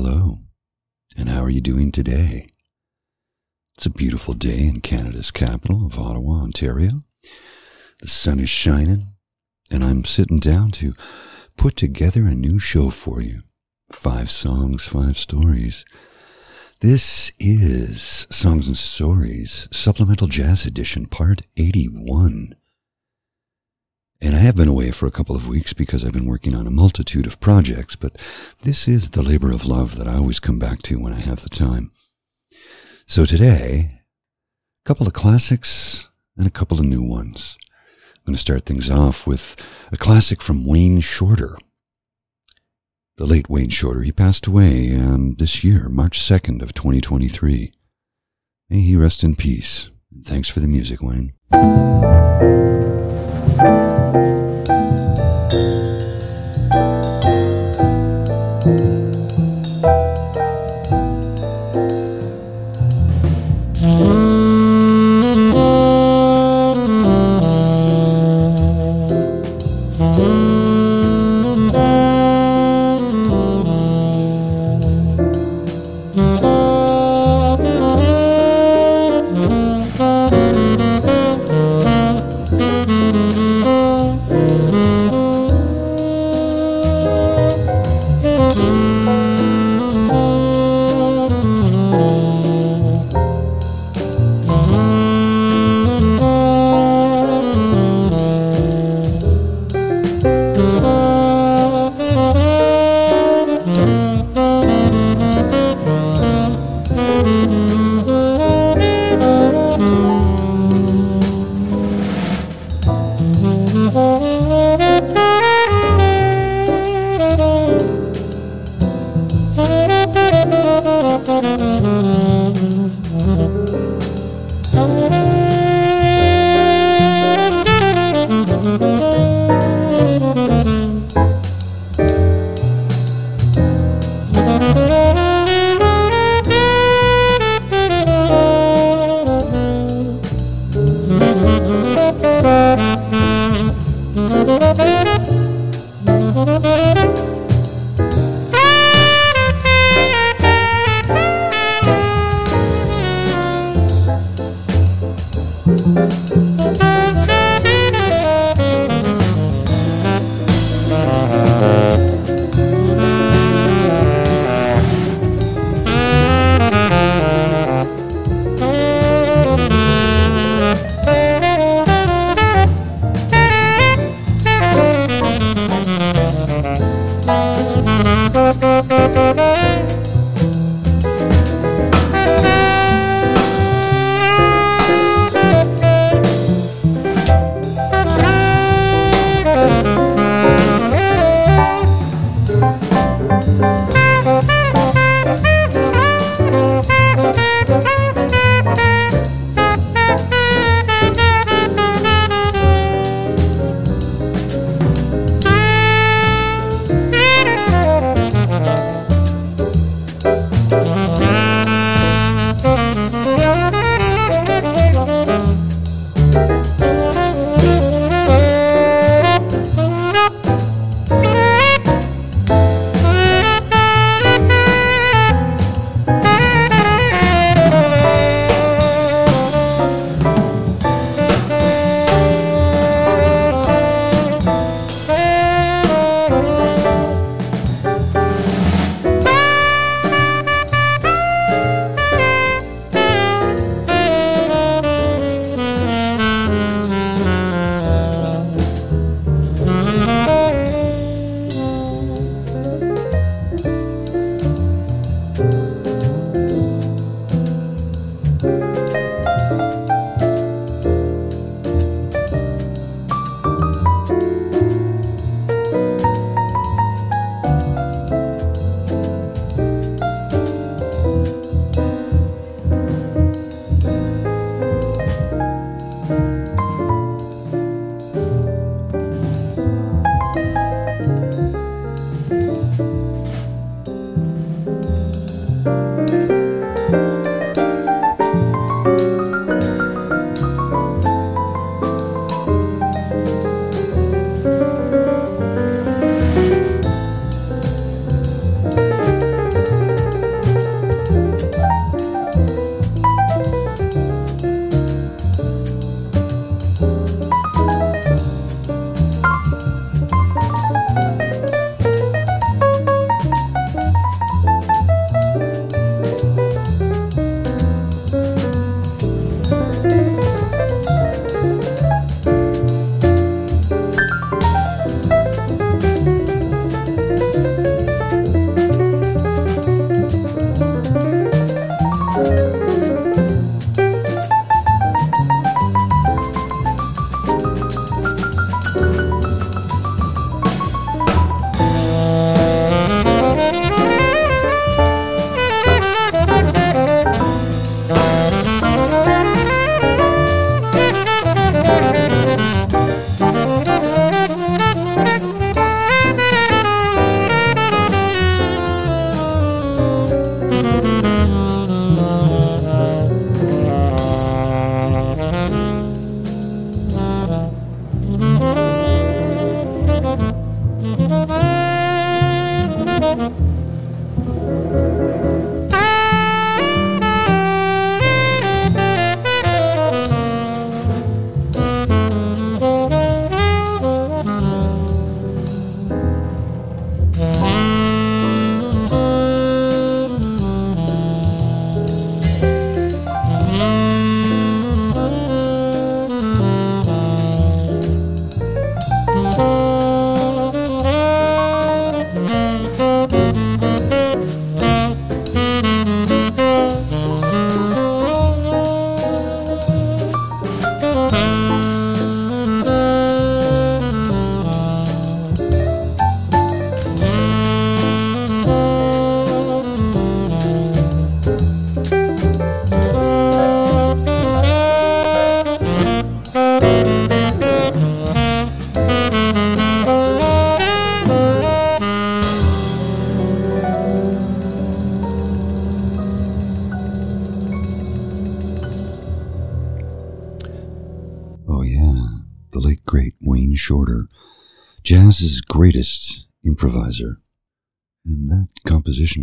hello. And how are you doing today? It's a beautiful day in Canada's capital of Ottawa, Ontario. The sun is shining, and I'm sitting down to put together a new show for you. Five songs, five stories. This is Songs and Stories, Supplemental Jazz Edition, Part 81. And I have been away for a couple of weeks because I've been working on a multitude of projects, but this is the labor of love that I always come back to when I have the time. So today, a couple of classics and a couple of new ones. I'm going to start things off with a classic from Wayne Shorter. The late Wayne Shorter, he passed away um, this year, March 2nd of 2023. May he rest in peace. thanks for the music, Wayne. Shorter,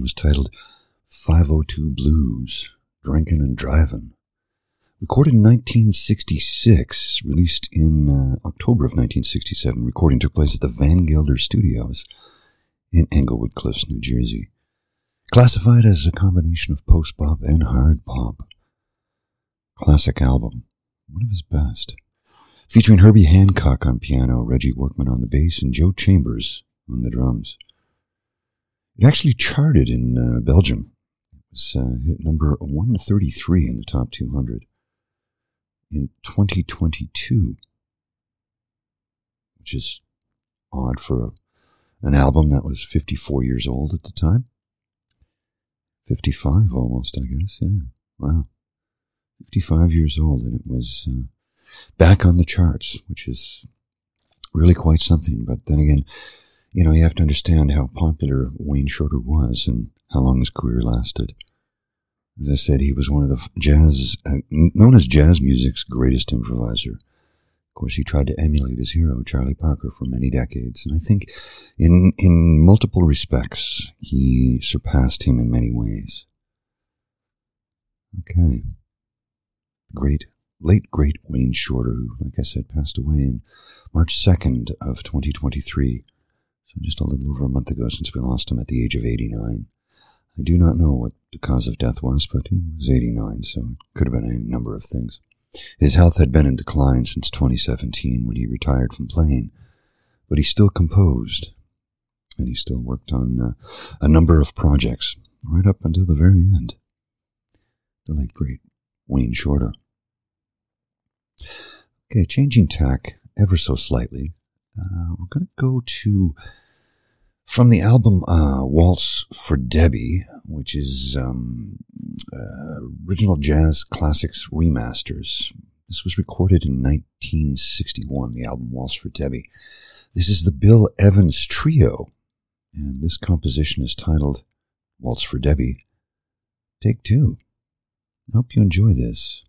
was titled 502 Blues, Drinking and Driving. Recorded in 1966, released in uh, October of 1967, recording took place at the Van Gelder Studios in Englewood Cliffs, New Jersey. Classified as a combination of post bop and hard bop. Classic album, one of his best. Featuring Herbie Hancock on piano, Reggie Workman on the bass, and Joe Chambers on the drums. It actually charted in uh, Belgium. It was uh, hit number 133 in the top 200 in 2022, which is odd for a, an album that was 54 years old at the time. 55 almost, I guess. Yeah. Wow. 55 years old, and it was uh, back on the charts, which is really quite something. But then again, you know, you have to understand how popular Wayne Shorter was and how long his career lasted. As I said, he was one of the jazz, uh, known as jazz music's greatest improviser. Of course, he tried to emulate his hero, Charlie Parker, for many decades, and I think in, in multiple respects, he surpassed him in many ways. Okay. Great, late great Wayne Shorter, who, like I said, passed away in March 2nd of 2023. So just a little over a month ago since we lost him at the age of 89. I do not know what the cause of death was, but he was 89, so it could have been a number of things. His health had been in decline since 2017 when he retired from playing, but he still composed, and he still worked on uh, a number of projects right up until the very end. The late, great Wayne Shorter. Okay, changing tack ever so slightly. Uh, we're going to go to from the album uh, Waltz for Debby, which is um, uh, original jazz classics remasters. This was recorded in 1961, the album Waltz for Debby. This is the Bill Evans Trio, and this composition is titled Waltz for Debby. Take two. I hope you enjoy this.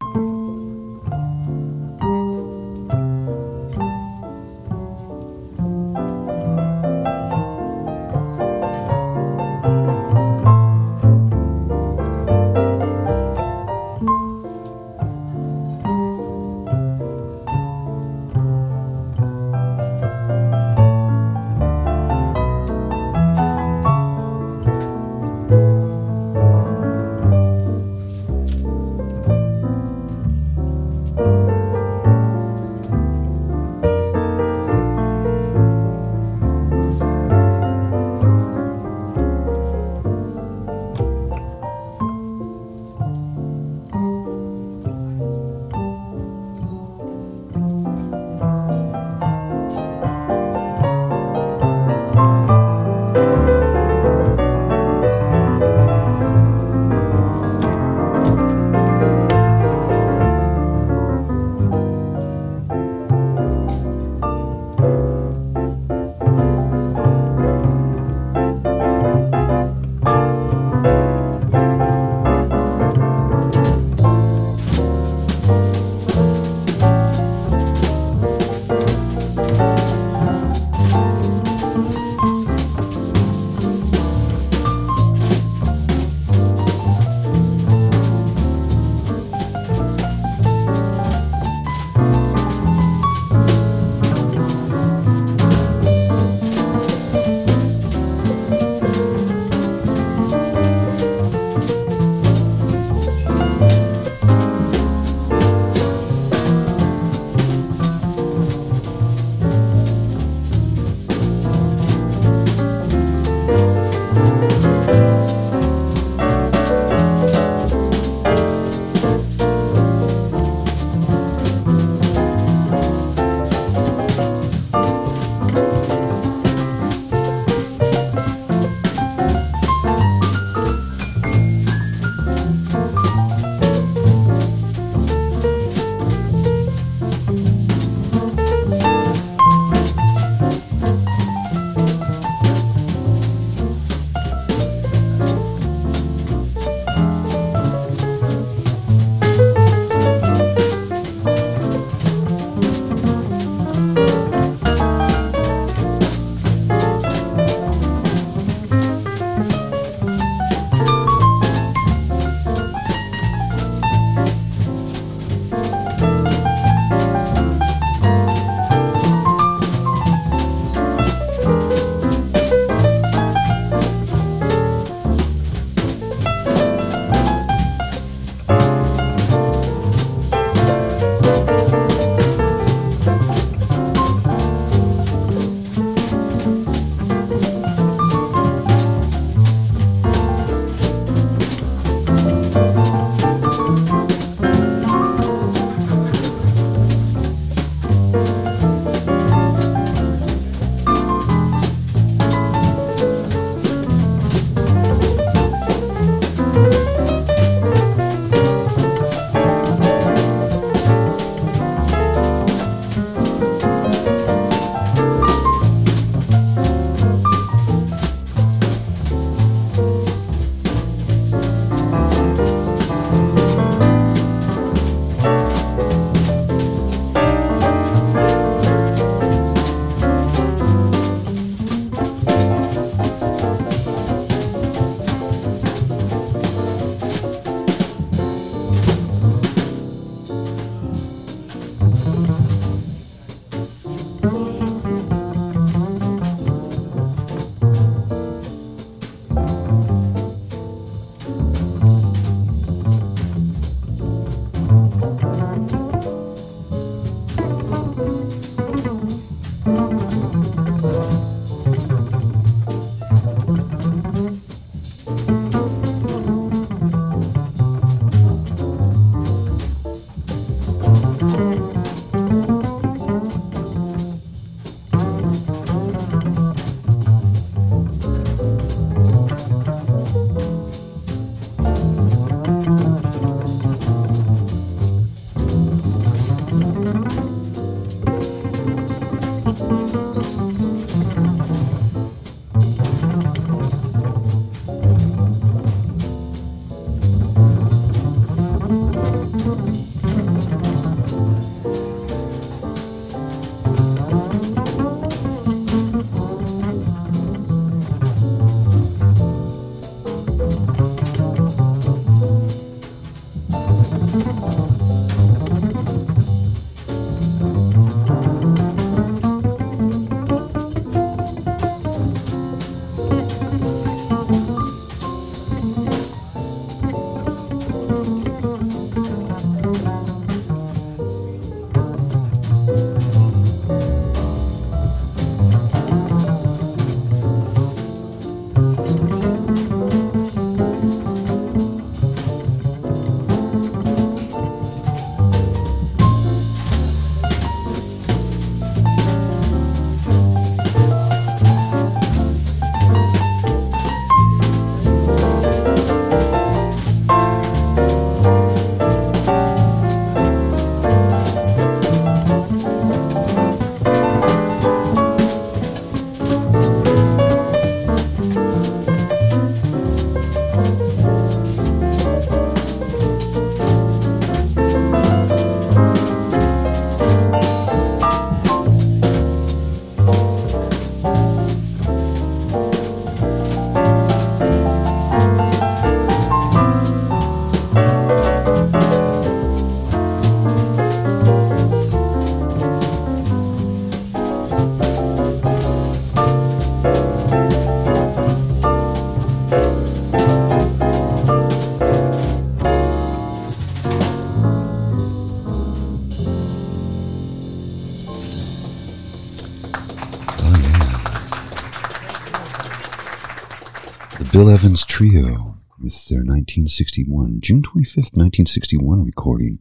Bill Evans Trio with their 1961, June 25th, 1961 recording,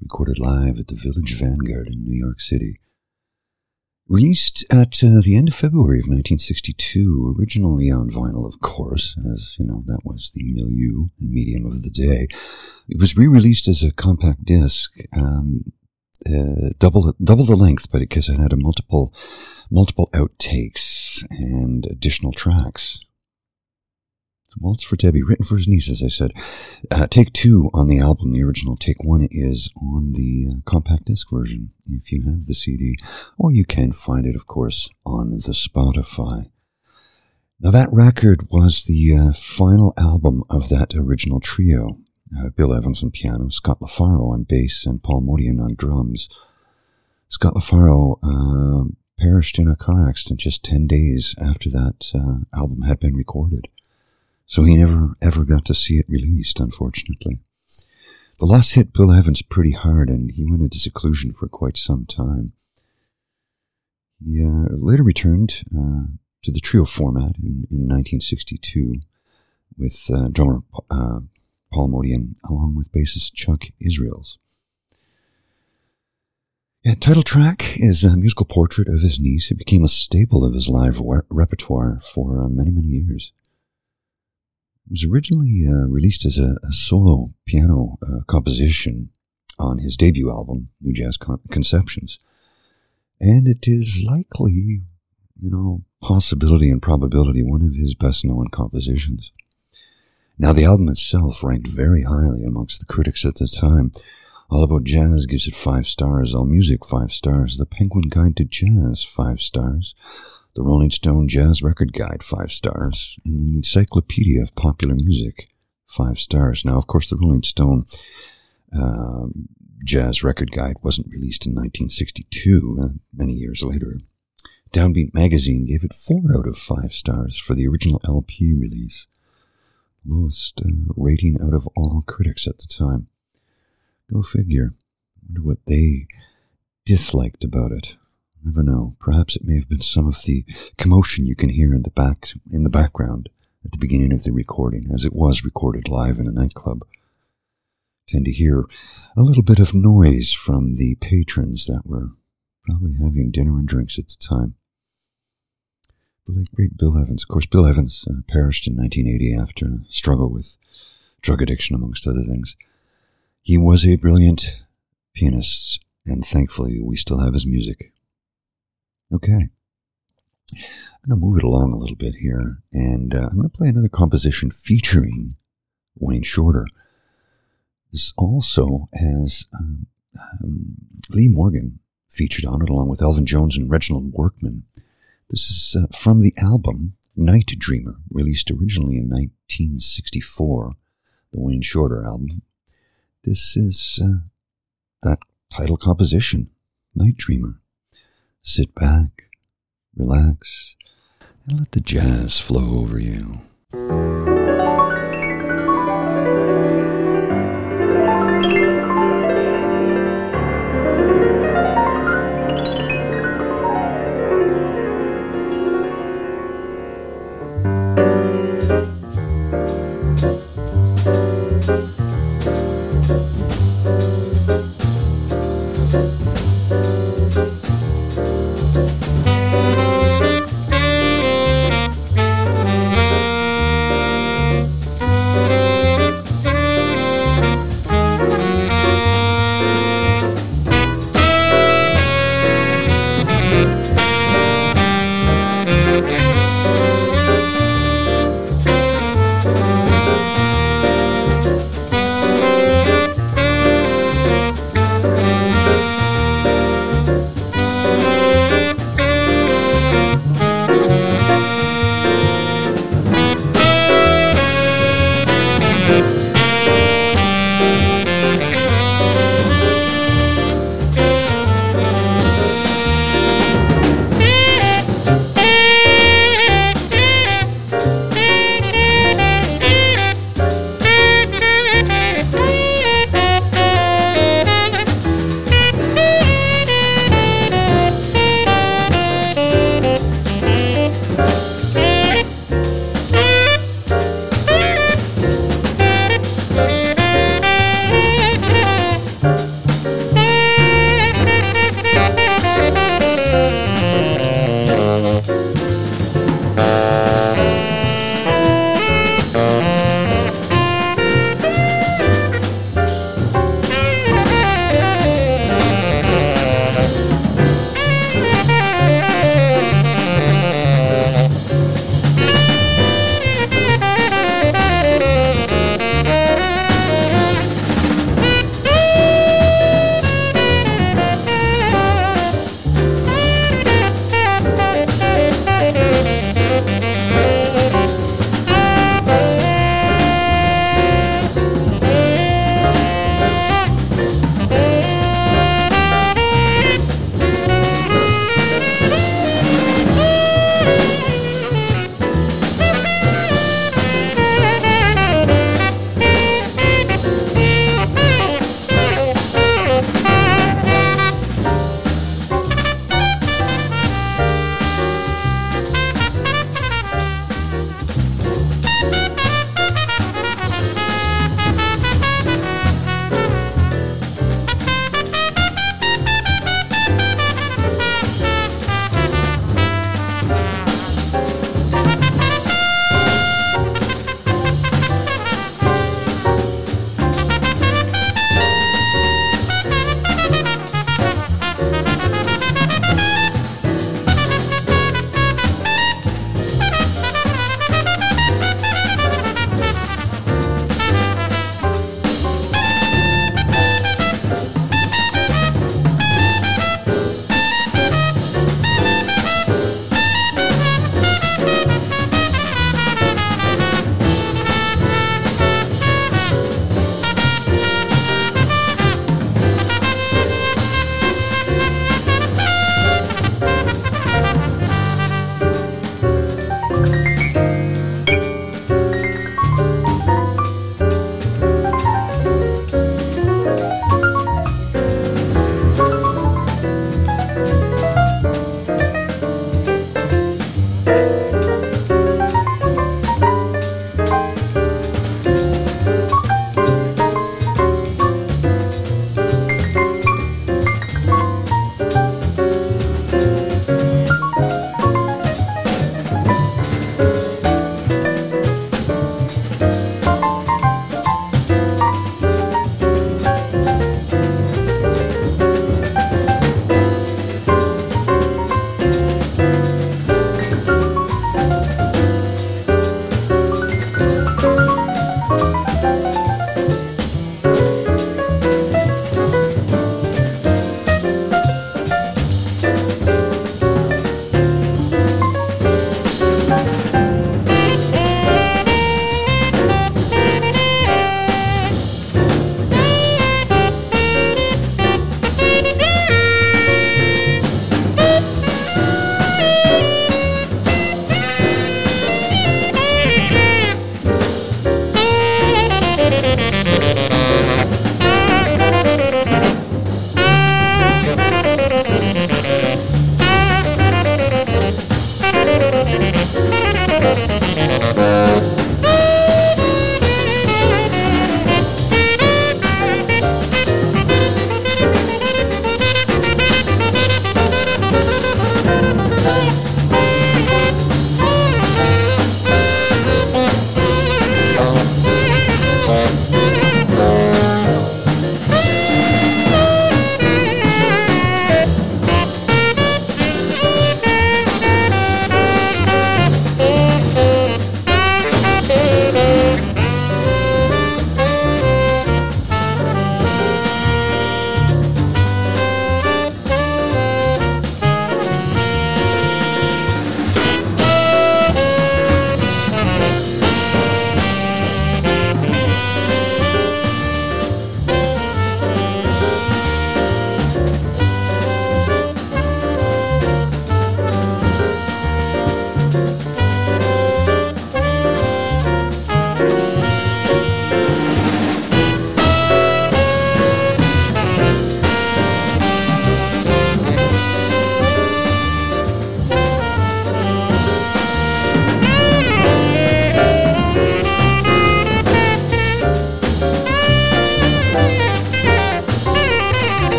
recorded live at the Village Vanguard in New York City. Released at uh, the end of February of 1962, originally on vinyl, of course, as you know, that was the milieu and medium of the day. It was re-released as a compact disc, um, uh, double double the length, but because it had a multiple multiple outtakes and additional tracks. Waltz for Debby, written for his niece, as I said. Uh, take two on the album, the original. Take one is on the uh, compact disc version, if you have the CD, or you can find it, of course, on the Spotify. Now, that record was the uh, final album of that original trio. Uh, Bill Evans on piano, Scott LaFaro on bass, and Paul Motian on drums. Scott LaFaro uh, perished in a car accident just 10 days after that uh, album had been recorded. So he never ever got to see it released, unfortunately. The loss hit Bill Evans pretty hard, and he went into seclusion for quite some time. He uh, later returned uh, to the trio format in, in 1962 with uh, drummer uh, Paul Motian along with bassist Chuck Israels. Yeah, title track is a musical portrait of his niece. It became a staple of his live repertoire for uh, many, many years. It was originally uh, released as a, a solo piano uh, composition on his debut album, New Jazz Con- Conceptions. And it is likely, you know, possibility and probability, one of his best known compositions. Now, the album itself ranked very highly amongst the critics at the time. All About Jazz gives it five stars, All Music five stars, The Penguin Guide to Jazz five stars, the Rolling Stone Jazz Record Guide, five stars, and the Encyclopedia of Popular Music, five stars. Now, of course, the Rolling Stone um, Jazz Record Guide wasn't released in 1962, uh, many years later. Downbeat Magazine gave it four out of five stars for the original LP release, lowest uh, rating out of all critics at the time. Go figure. Wonder what they disliked about it never know. Perhaps it may have been some of the commotion you can hear in the back in the background at the beginning of the recording, as it was recorded live in a nightclub. Tend to hear a little bit of noise from the patrons that were probably having dinner and drinks at the time. The late great Bill Evans. Of course, Bill Evans uh, perished in 1980 after a struggle with drug addiction, amongst other things. He was a brilliant pianist, and thankfully we still have his music. Okay. I'm going to move it along a little bit here, and uh, I'm going to play another composition featuring Wayne Shorter. This also has um, um, Lee Morgan featured on it, along with Elvin Jones and Reginald Workman. This is uh, from the album Night Dreamer, released originally in 1964, the Wayne Shorter album. This is uh, that title composition, Night Dreamer. Sit back, relax, and let the jazz flow over you.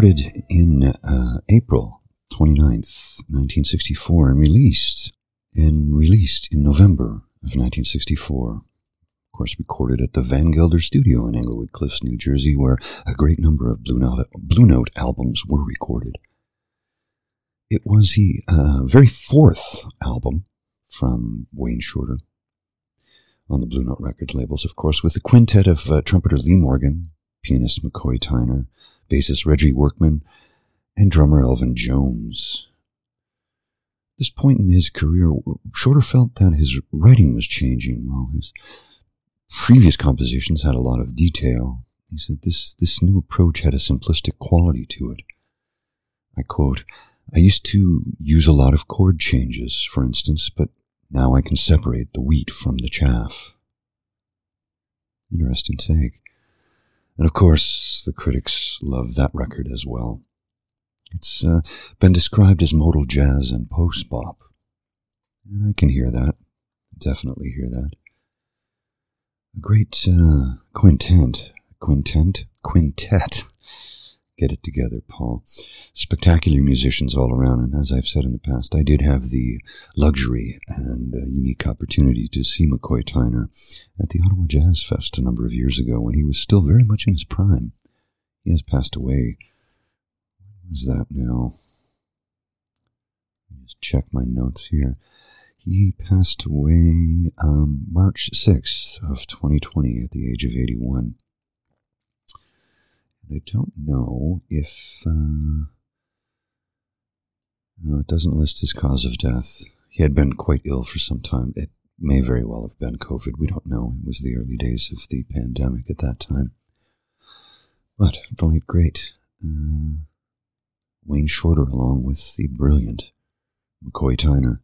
Recorded in uh, April 29th, 1964, and released in released in November of 1964. Of course, recorded at the Van Gelder Studio in Englewood Cliffs, New Jersey, where a great number of Blue Note, Blue Note albums were recorded. It was the uh, very fourth album from Wayne Shorter on the Blue Note Records labels, of course, with the quintet of uh, trumpeter Lee Morgan, pianist McCoy Tyner, bassist Reggie Workman, and drummer Elvin Jones. At this point in his career, Shorter felt that his writing was changing while his previous compositions had a lot of detail. He said this, this new approach had a simplistic quality to it. I quote, I used to use a lot of chord changes, for instance, but now I can separate the wheat from the chaff. Interesting take. And of course, the critics love that record as well. It's uh, been described as modal jazz and post bop. And I can hear that. Definitely hear that. A great uh, quintet. Quintet? Quintet get it together, Paul. Spectacular musicians all around, and as I've said in the past, I did have the luxury and uh, unique opportunity to see McCoy Tyner at the Ottawa Jazz Fest a number of years ago when he was still very much in his prime. He has passed away. Is that now? Let me just check my notes here. He passed away um, March 6th of 2020 at the age of 81. I don't know if. Uh, no, it doesn't list his cause of death. He had been quite ill for some time. It may very well have been COVID. We don't know. It was the early days of the pandemic at that time. But the late great uh, Wayne Shorter, along with the brilliant McCoy Tyner,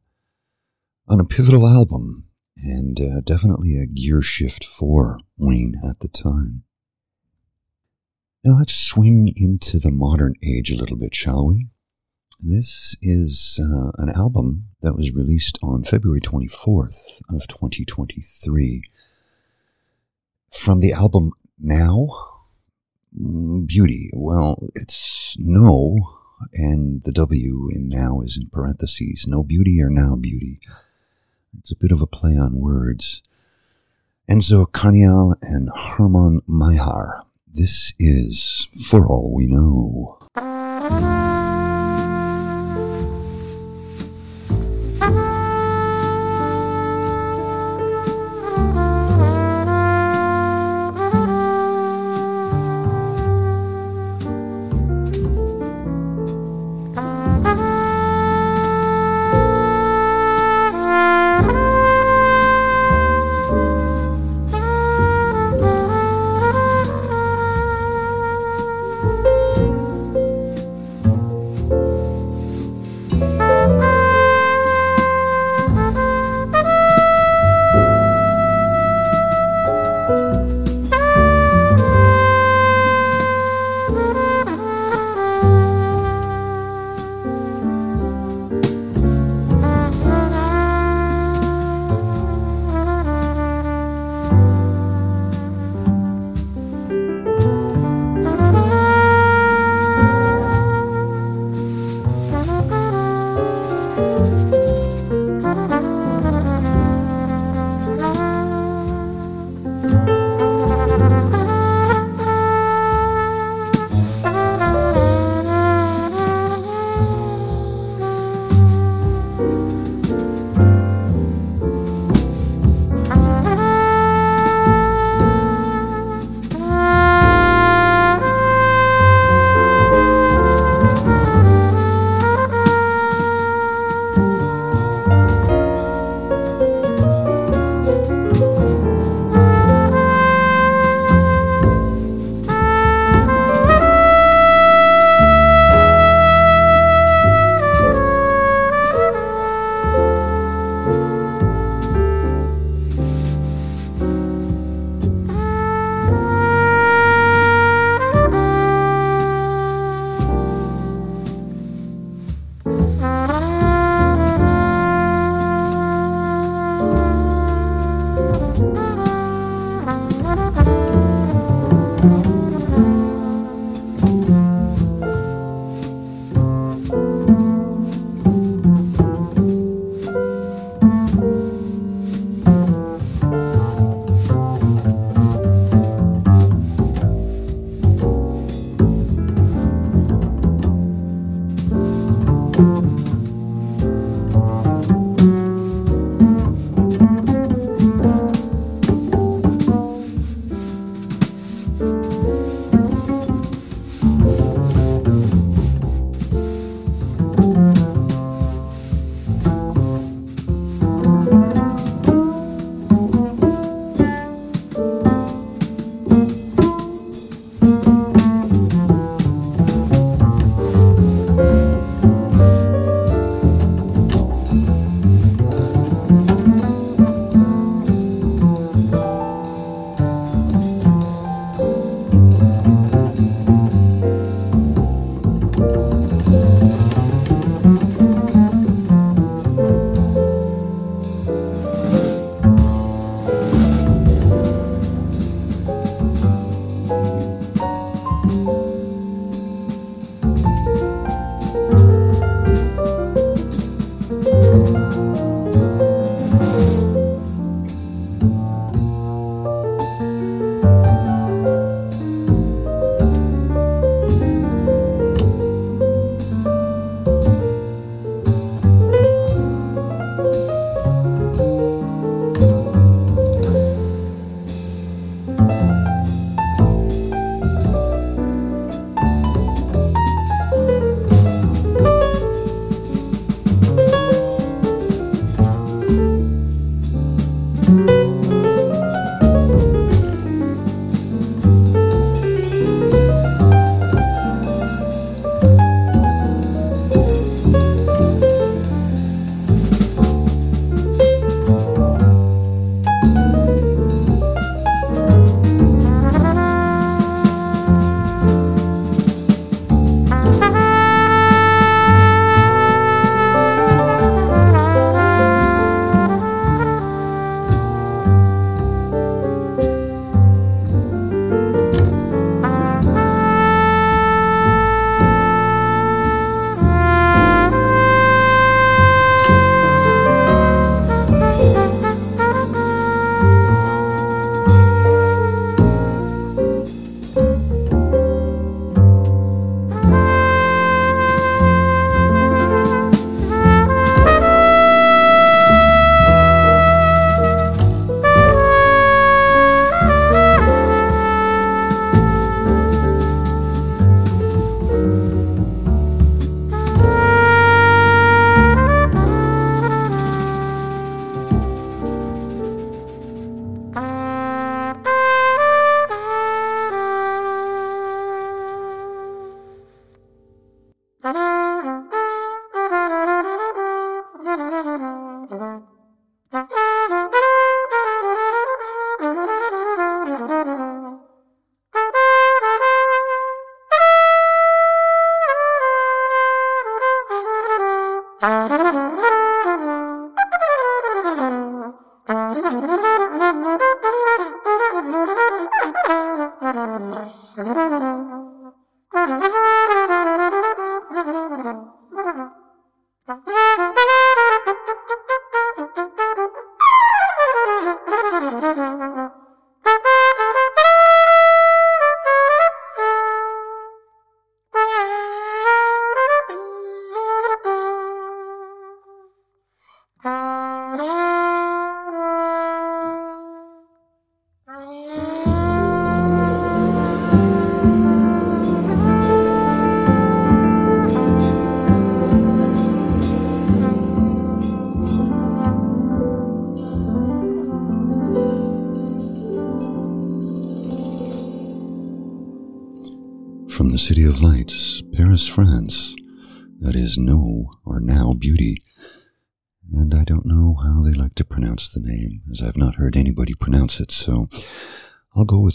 on a pivotal album, and uh, definitely a gear shift for Wayne at the time. Now let's swing into the modern age a little bit, shall we? This is uh, an album that was released on February 24th of 2023. From the album Now, mm, Beauty. Well, it's no, and the W in now is in parentheses. No beauty or now beauty. It's a bit of a play on words. Enzo Carniel and Hermon Mehari this is For All We Know.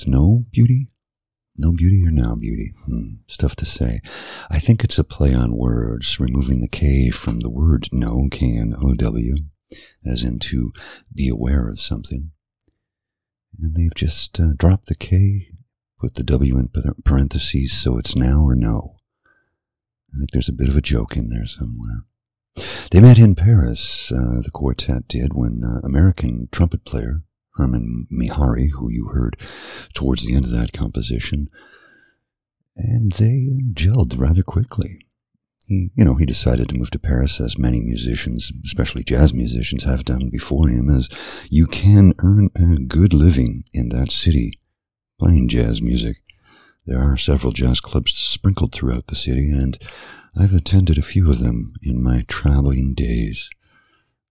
No Beauty. No Beauty or Now Beauty? Hmm, to say. I think it's a play on words, removing the K from the word No, K N O W, as in to be aware of something. And they've just uh, dropped the K Put the W in parentheses so it's now or no. I think there's a bit of a joke in there somewhere. They met in Paris, uh, the quartet did, when uh, American trumpet player Hermon Mehari, who you heard towards the end of that composition, and they gelled rather quickly. He, you know, he decided to move to Paris, as many musicians, especially jazz musicians, have done before him, as you can earn a good living in that city playing jazz music. There are several jazz clubs sprinkled throughout the city, and I've attended a few of them in my traveling days.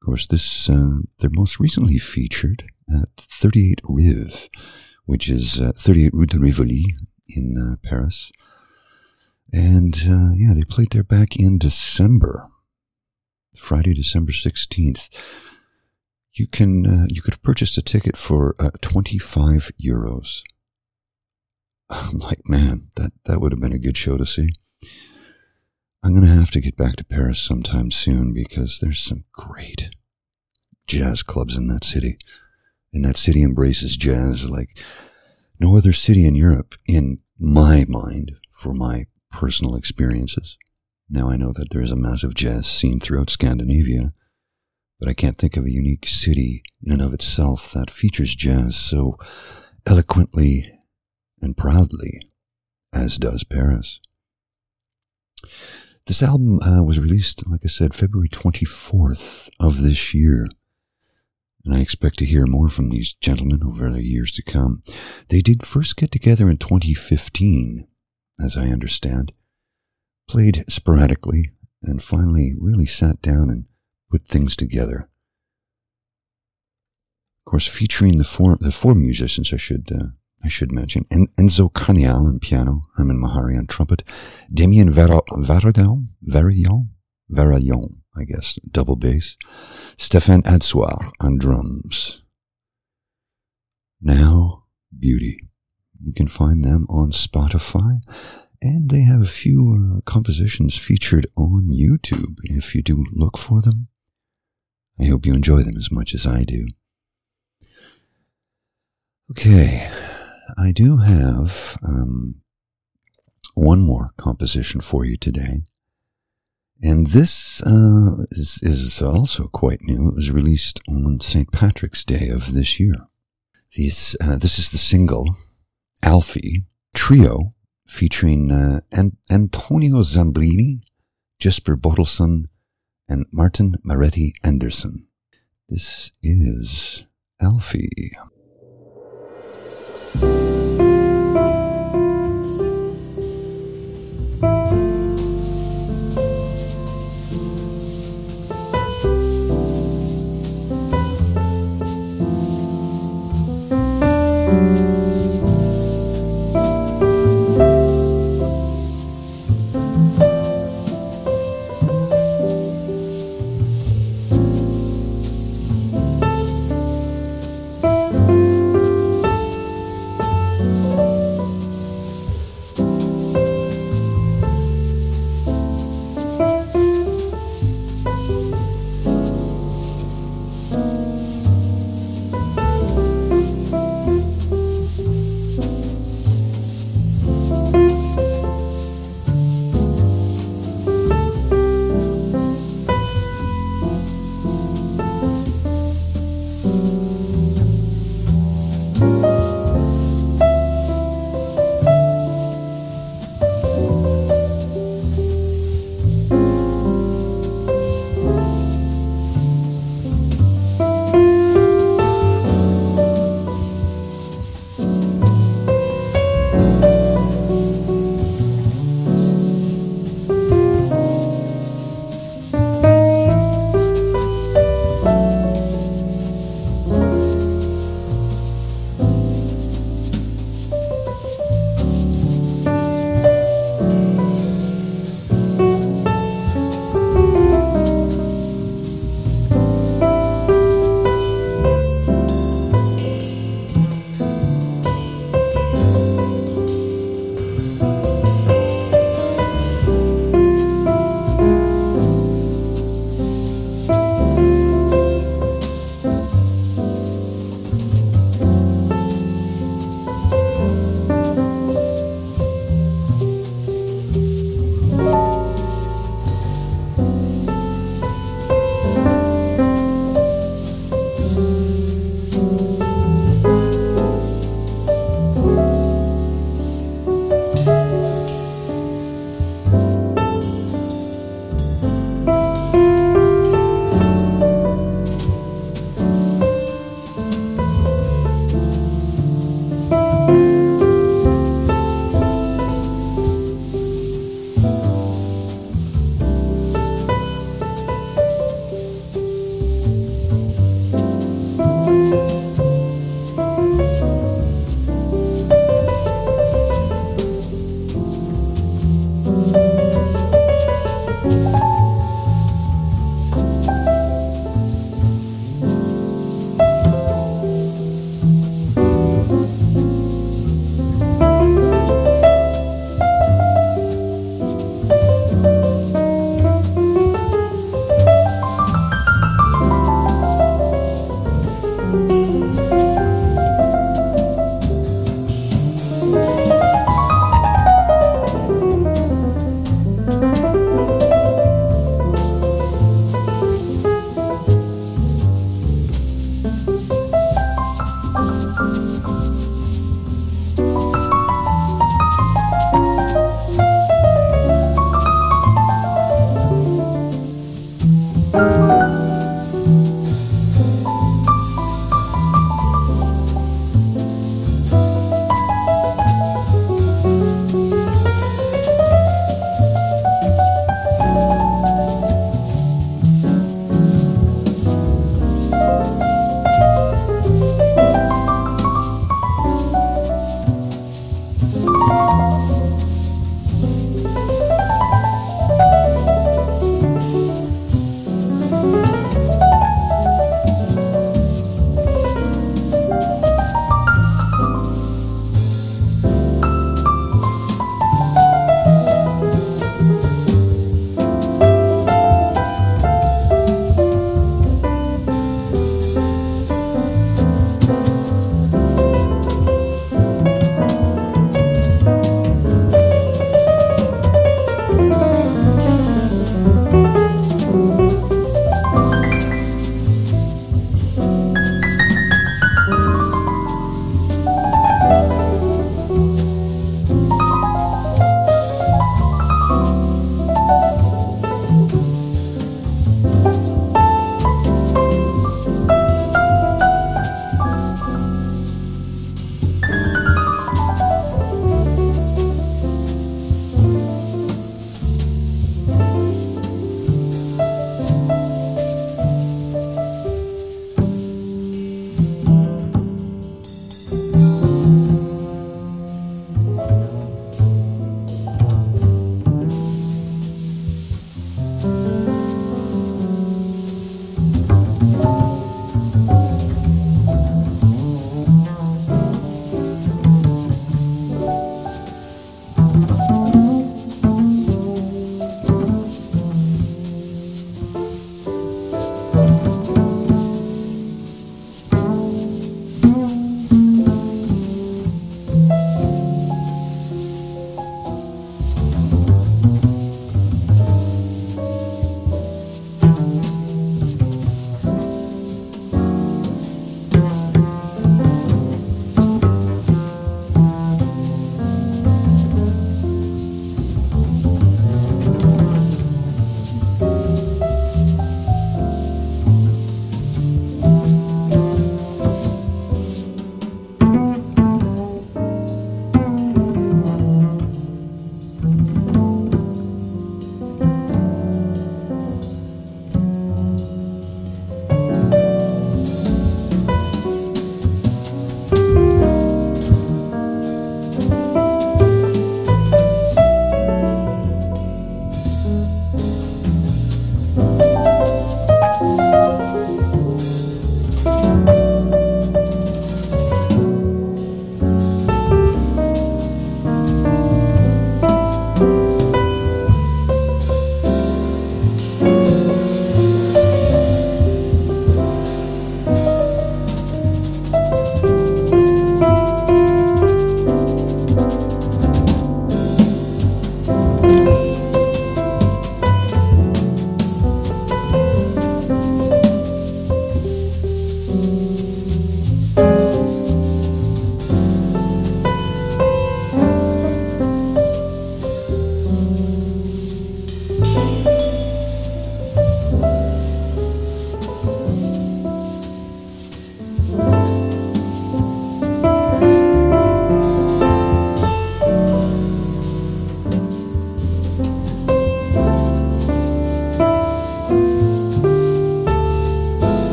Of course, this uh, they're most recently featured at 38 Rive, which is uh, 38 Rue de Rivoli in uh, Paris. And uh, yeah, they played there back in December, Friday, December 16th. You can uh, you could have purchased a ticket for uh, 25 euros. I'm like, man, that, that would have been a good show to see. I'm going to have to get back to Paris sometime soon because there's some great jazz clubs in that city. And that city embraces jazz like no other city in Europe, in my mind, for my personal experiences. Now I know that there is a massive jazz scene throughout Scandinavia, but I can't think of a unique city in and of itself that features jazz so eloquently and proudly, as does Paris. This album uh, was released, like I said, February 24th of this year. And I expect to hear more from these gentlemen over the years to come. They did first get together in 2015, as I understand, played sporadically, and finally really sat down and put things together. Of course, featuring the four, the four musicians, I should uh, I should mention, en- Enzo Carniel on piano, Hermon Mehari on trumpet, Damien Varaillon, Varaillon, Varaillon, I guess, double bass, Stéphane Adsuar on drums. Now, Beauty. You can find them on Spotify, and they have a few uh, compositions featured on YouTube if you do look for them. I hope you enjoy them as much as I do. Okay, I do have um, one more composition for you today. And this uh, is, is, also quite new. It was released on St. Patrick's Day of this year. These, uh, this is the single Alfie Trio featuring uh, An- Antonio Zambrini, Jesper Bodilsen, and Martin Maretti Andersen. This is Alfie.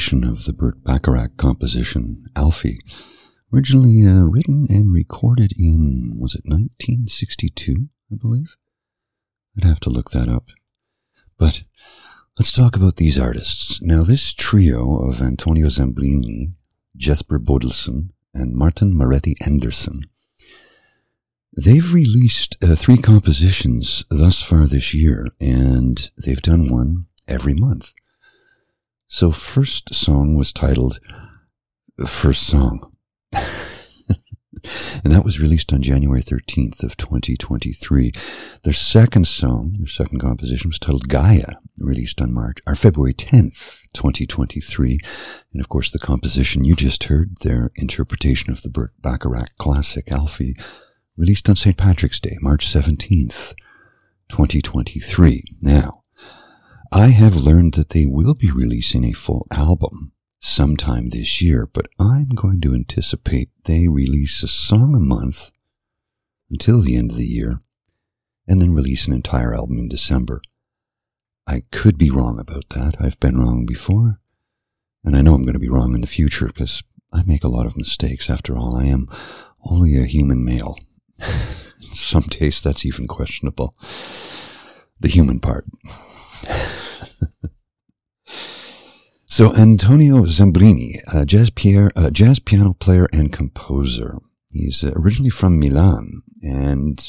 Of the Burt Bacharach composition Alfie, originally uh, written and recorded in, was it 1962, I believe? I'd have to look that up. But let's talk about these artists. Now, this trio of Antonio Zambrini, Jesper Bodilsen, and Martin Maretti Andersen. They've released uh, three compositions thus far this year, and they've done one every month. So, first song was titled First Song. and that was released on January 13th of 2023. Their second song, their second composition was titled Gaia, released on March, or February 10th, 2023. And of course, the composition you just heard, their interpretation of the Burt Bacharach classic Alfie, released on St. Patrick's Day, March 17th, 2023. Now, I have learned that they will be releasing a full album sometime this year, but I'm going to anticipate they release a song a month until the end of the year and then release an entire album in December. I could be wrong about that. I've been wrong before, and I know I'm going to be wrong in the future because I make a lot of mistakes. After all, I am only a human male. in Some taste that's even questionable. The human part. So Antonio Zambrini, a jazz, pier, a jazz piano player and composer. He's originally from Milan, and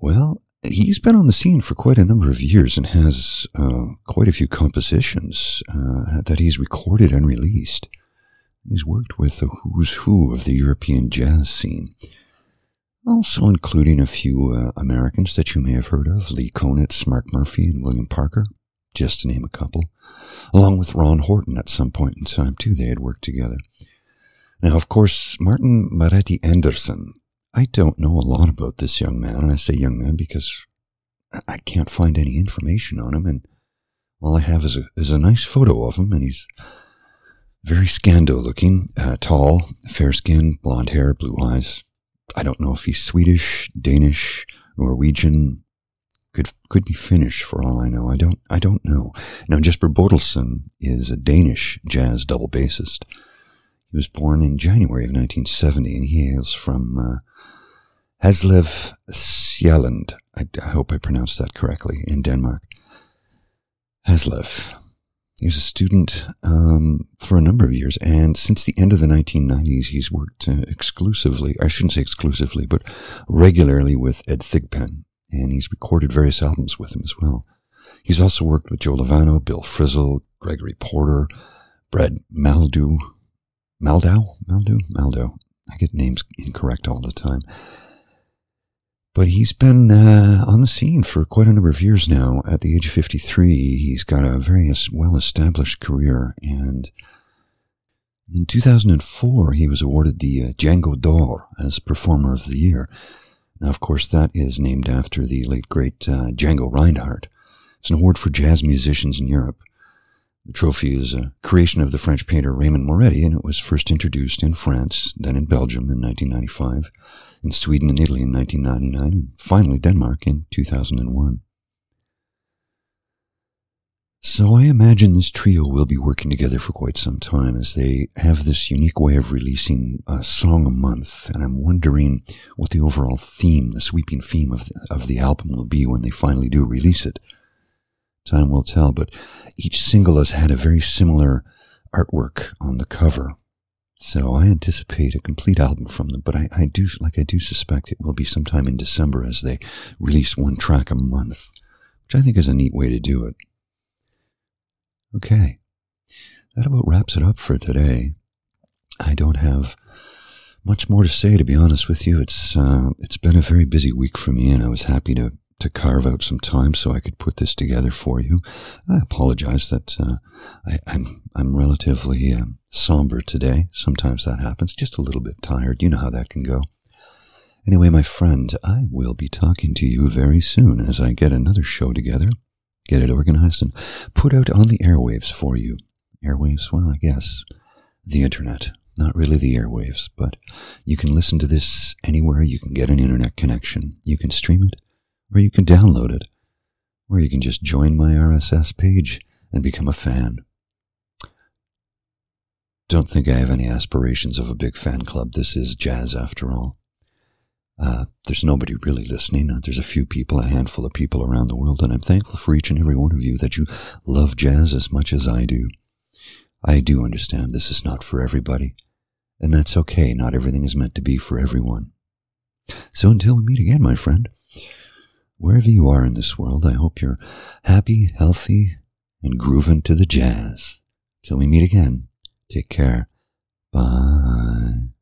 well, he's been on the scene for quite a number of years and has uh, quite a few compositions uh, that he's recorded and released. He's worked with the who's who of the European jazz scene, also including a few uh, Americans that you may have heard of Lee Konitz, Mark Murphy, and William Parker, just to name a couple along with Ron Horton at some point in time, too. They had worked together. Now, of course, Martin Maretti Andersen. I don't know a lot about this young man, and I say young man because I can't find any information on him, and all I have is a, is a nice photo of him, and he's very Scando looking, uh, tall, fair skin, blonde hair, blue eyes. I don't know if he's Swedish, Danish, Norwegian, could could be Finnish for all I know. I don't I don't know. Now Jesper Bodilsen is a Danish jazz double bassist. He was born in January of 1970, and he hails from uh, Haslev Sjælland. I, I, hope I pronounced that correctly in Denmark. Haslev. He was a student um, for a number of years, and since the end of the 1990s, he's worked uh, exclusively, I shouldn't say exclusively, but regularly with Ed Thigpen, and he's recorded various albums with him as well. He's also worked with Joe Lovano, Bill Frisell, Gregory Porter, Brad Mehldau, Mehldau, Mehldau. I get names incorrect all the time. But he's been uh, on the scene for quite a number of years now. At the age of 53, he's got a very well established career. And in 2004, he was awarded the uh, Django d'Or as Performer of the Year of course, that is named after the late great uh, Django Reinhardt. It's an award for jazz musicians in Europe. The trophy is a creation of the French painter Raymond Moretti, and it was first introduced in France, then in Belgium in 1995, in Sweden and Italy in 1999, and finally Denmark in 2001. So I imagine this trio will be working together for quite some time as they have this unique way of releasing a song a month. And I'm wondering what the overall theme, the sweeping theme of the, of the album will be when they finally do release it. Time will tell, but each single has had a very similar artwork on the cover. So I anticipate a complete album from them, but I, I do, like I do suspect it will be sometime in December as they release one track a month, which I think is a neat way to do it. Okay. That about wraps it up for today. I don't have much more to say, to be honest with you. It's uh, it's been a very busy week for me, and I was happy to to carve out some time so I could put this together for you. I apologize that uh, I, am I'm, I'm relatively uh, somber today. Sometimes that happens. Just a little bit tired. You know how that can go. Anyway, my friend, I will be talking to you very soon as I get another show together get it organized and put out on the airwaves for you. Airwaves, well, I guess the internet. Not really the airwaves, but you can listen to this anywhere you can get an internet connection. You can stream it, or you can download it, or you can just join my RSS page and become a fan. Don't think I have any aspirations of a big fan club. This is jazz after all. Uh, there's nobody really listening. Uh, there's a few people, a handful of people around the world, and I'm thankful for each and every one of you that you love jazz as much as I do. I do understand this is not for everybody, and that's okay. Not everything is meant to be for everyone. So until we meet again, my friend, wherever you are in this world, I hope you're happy, healthy, and grooving to the jazz. Till we meet again, take care. Bye.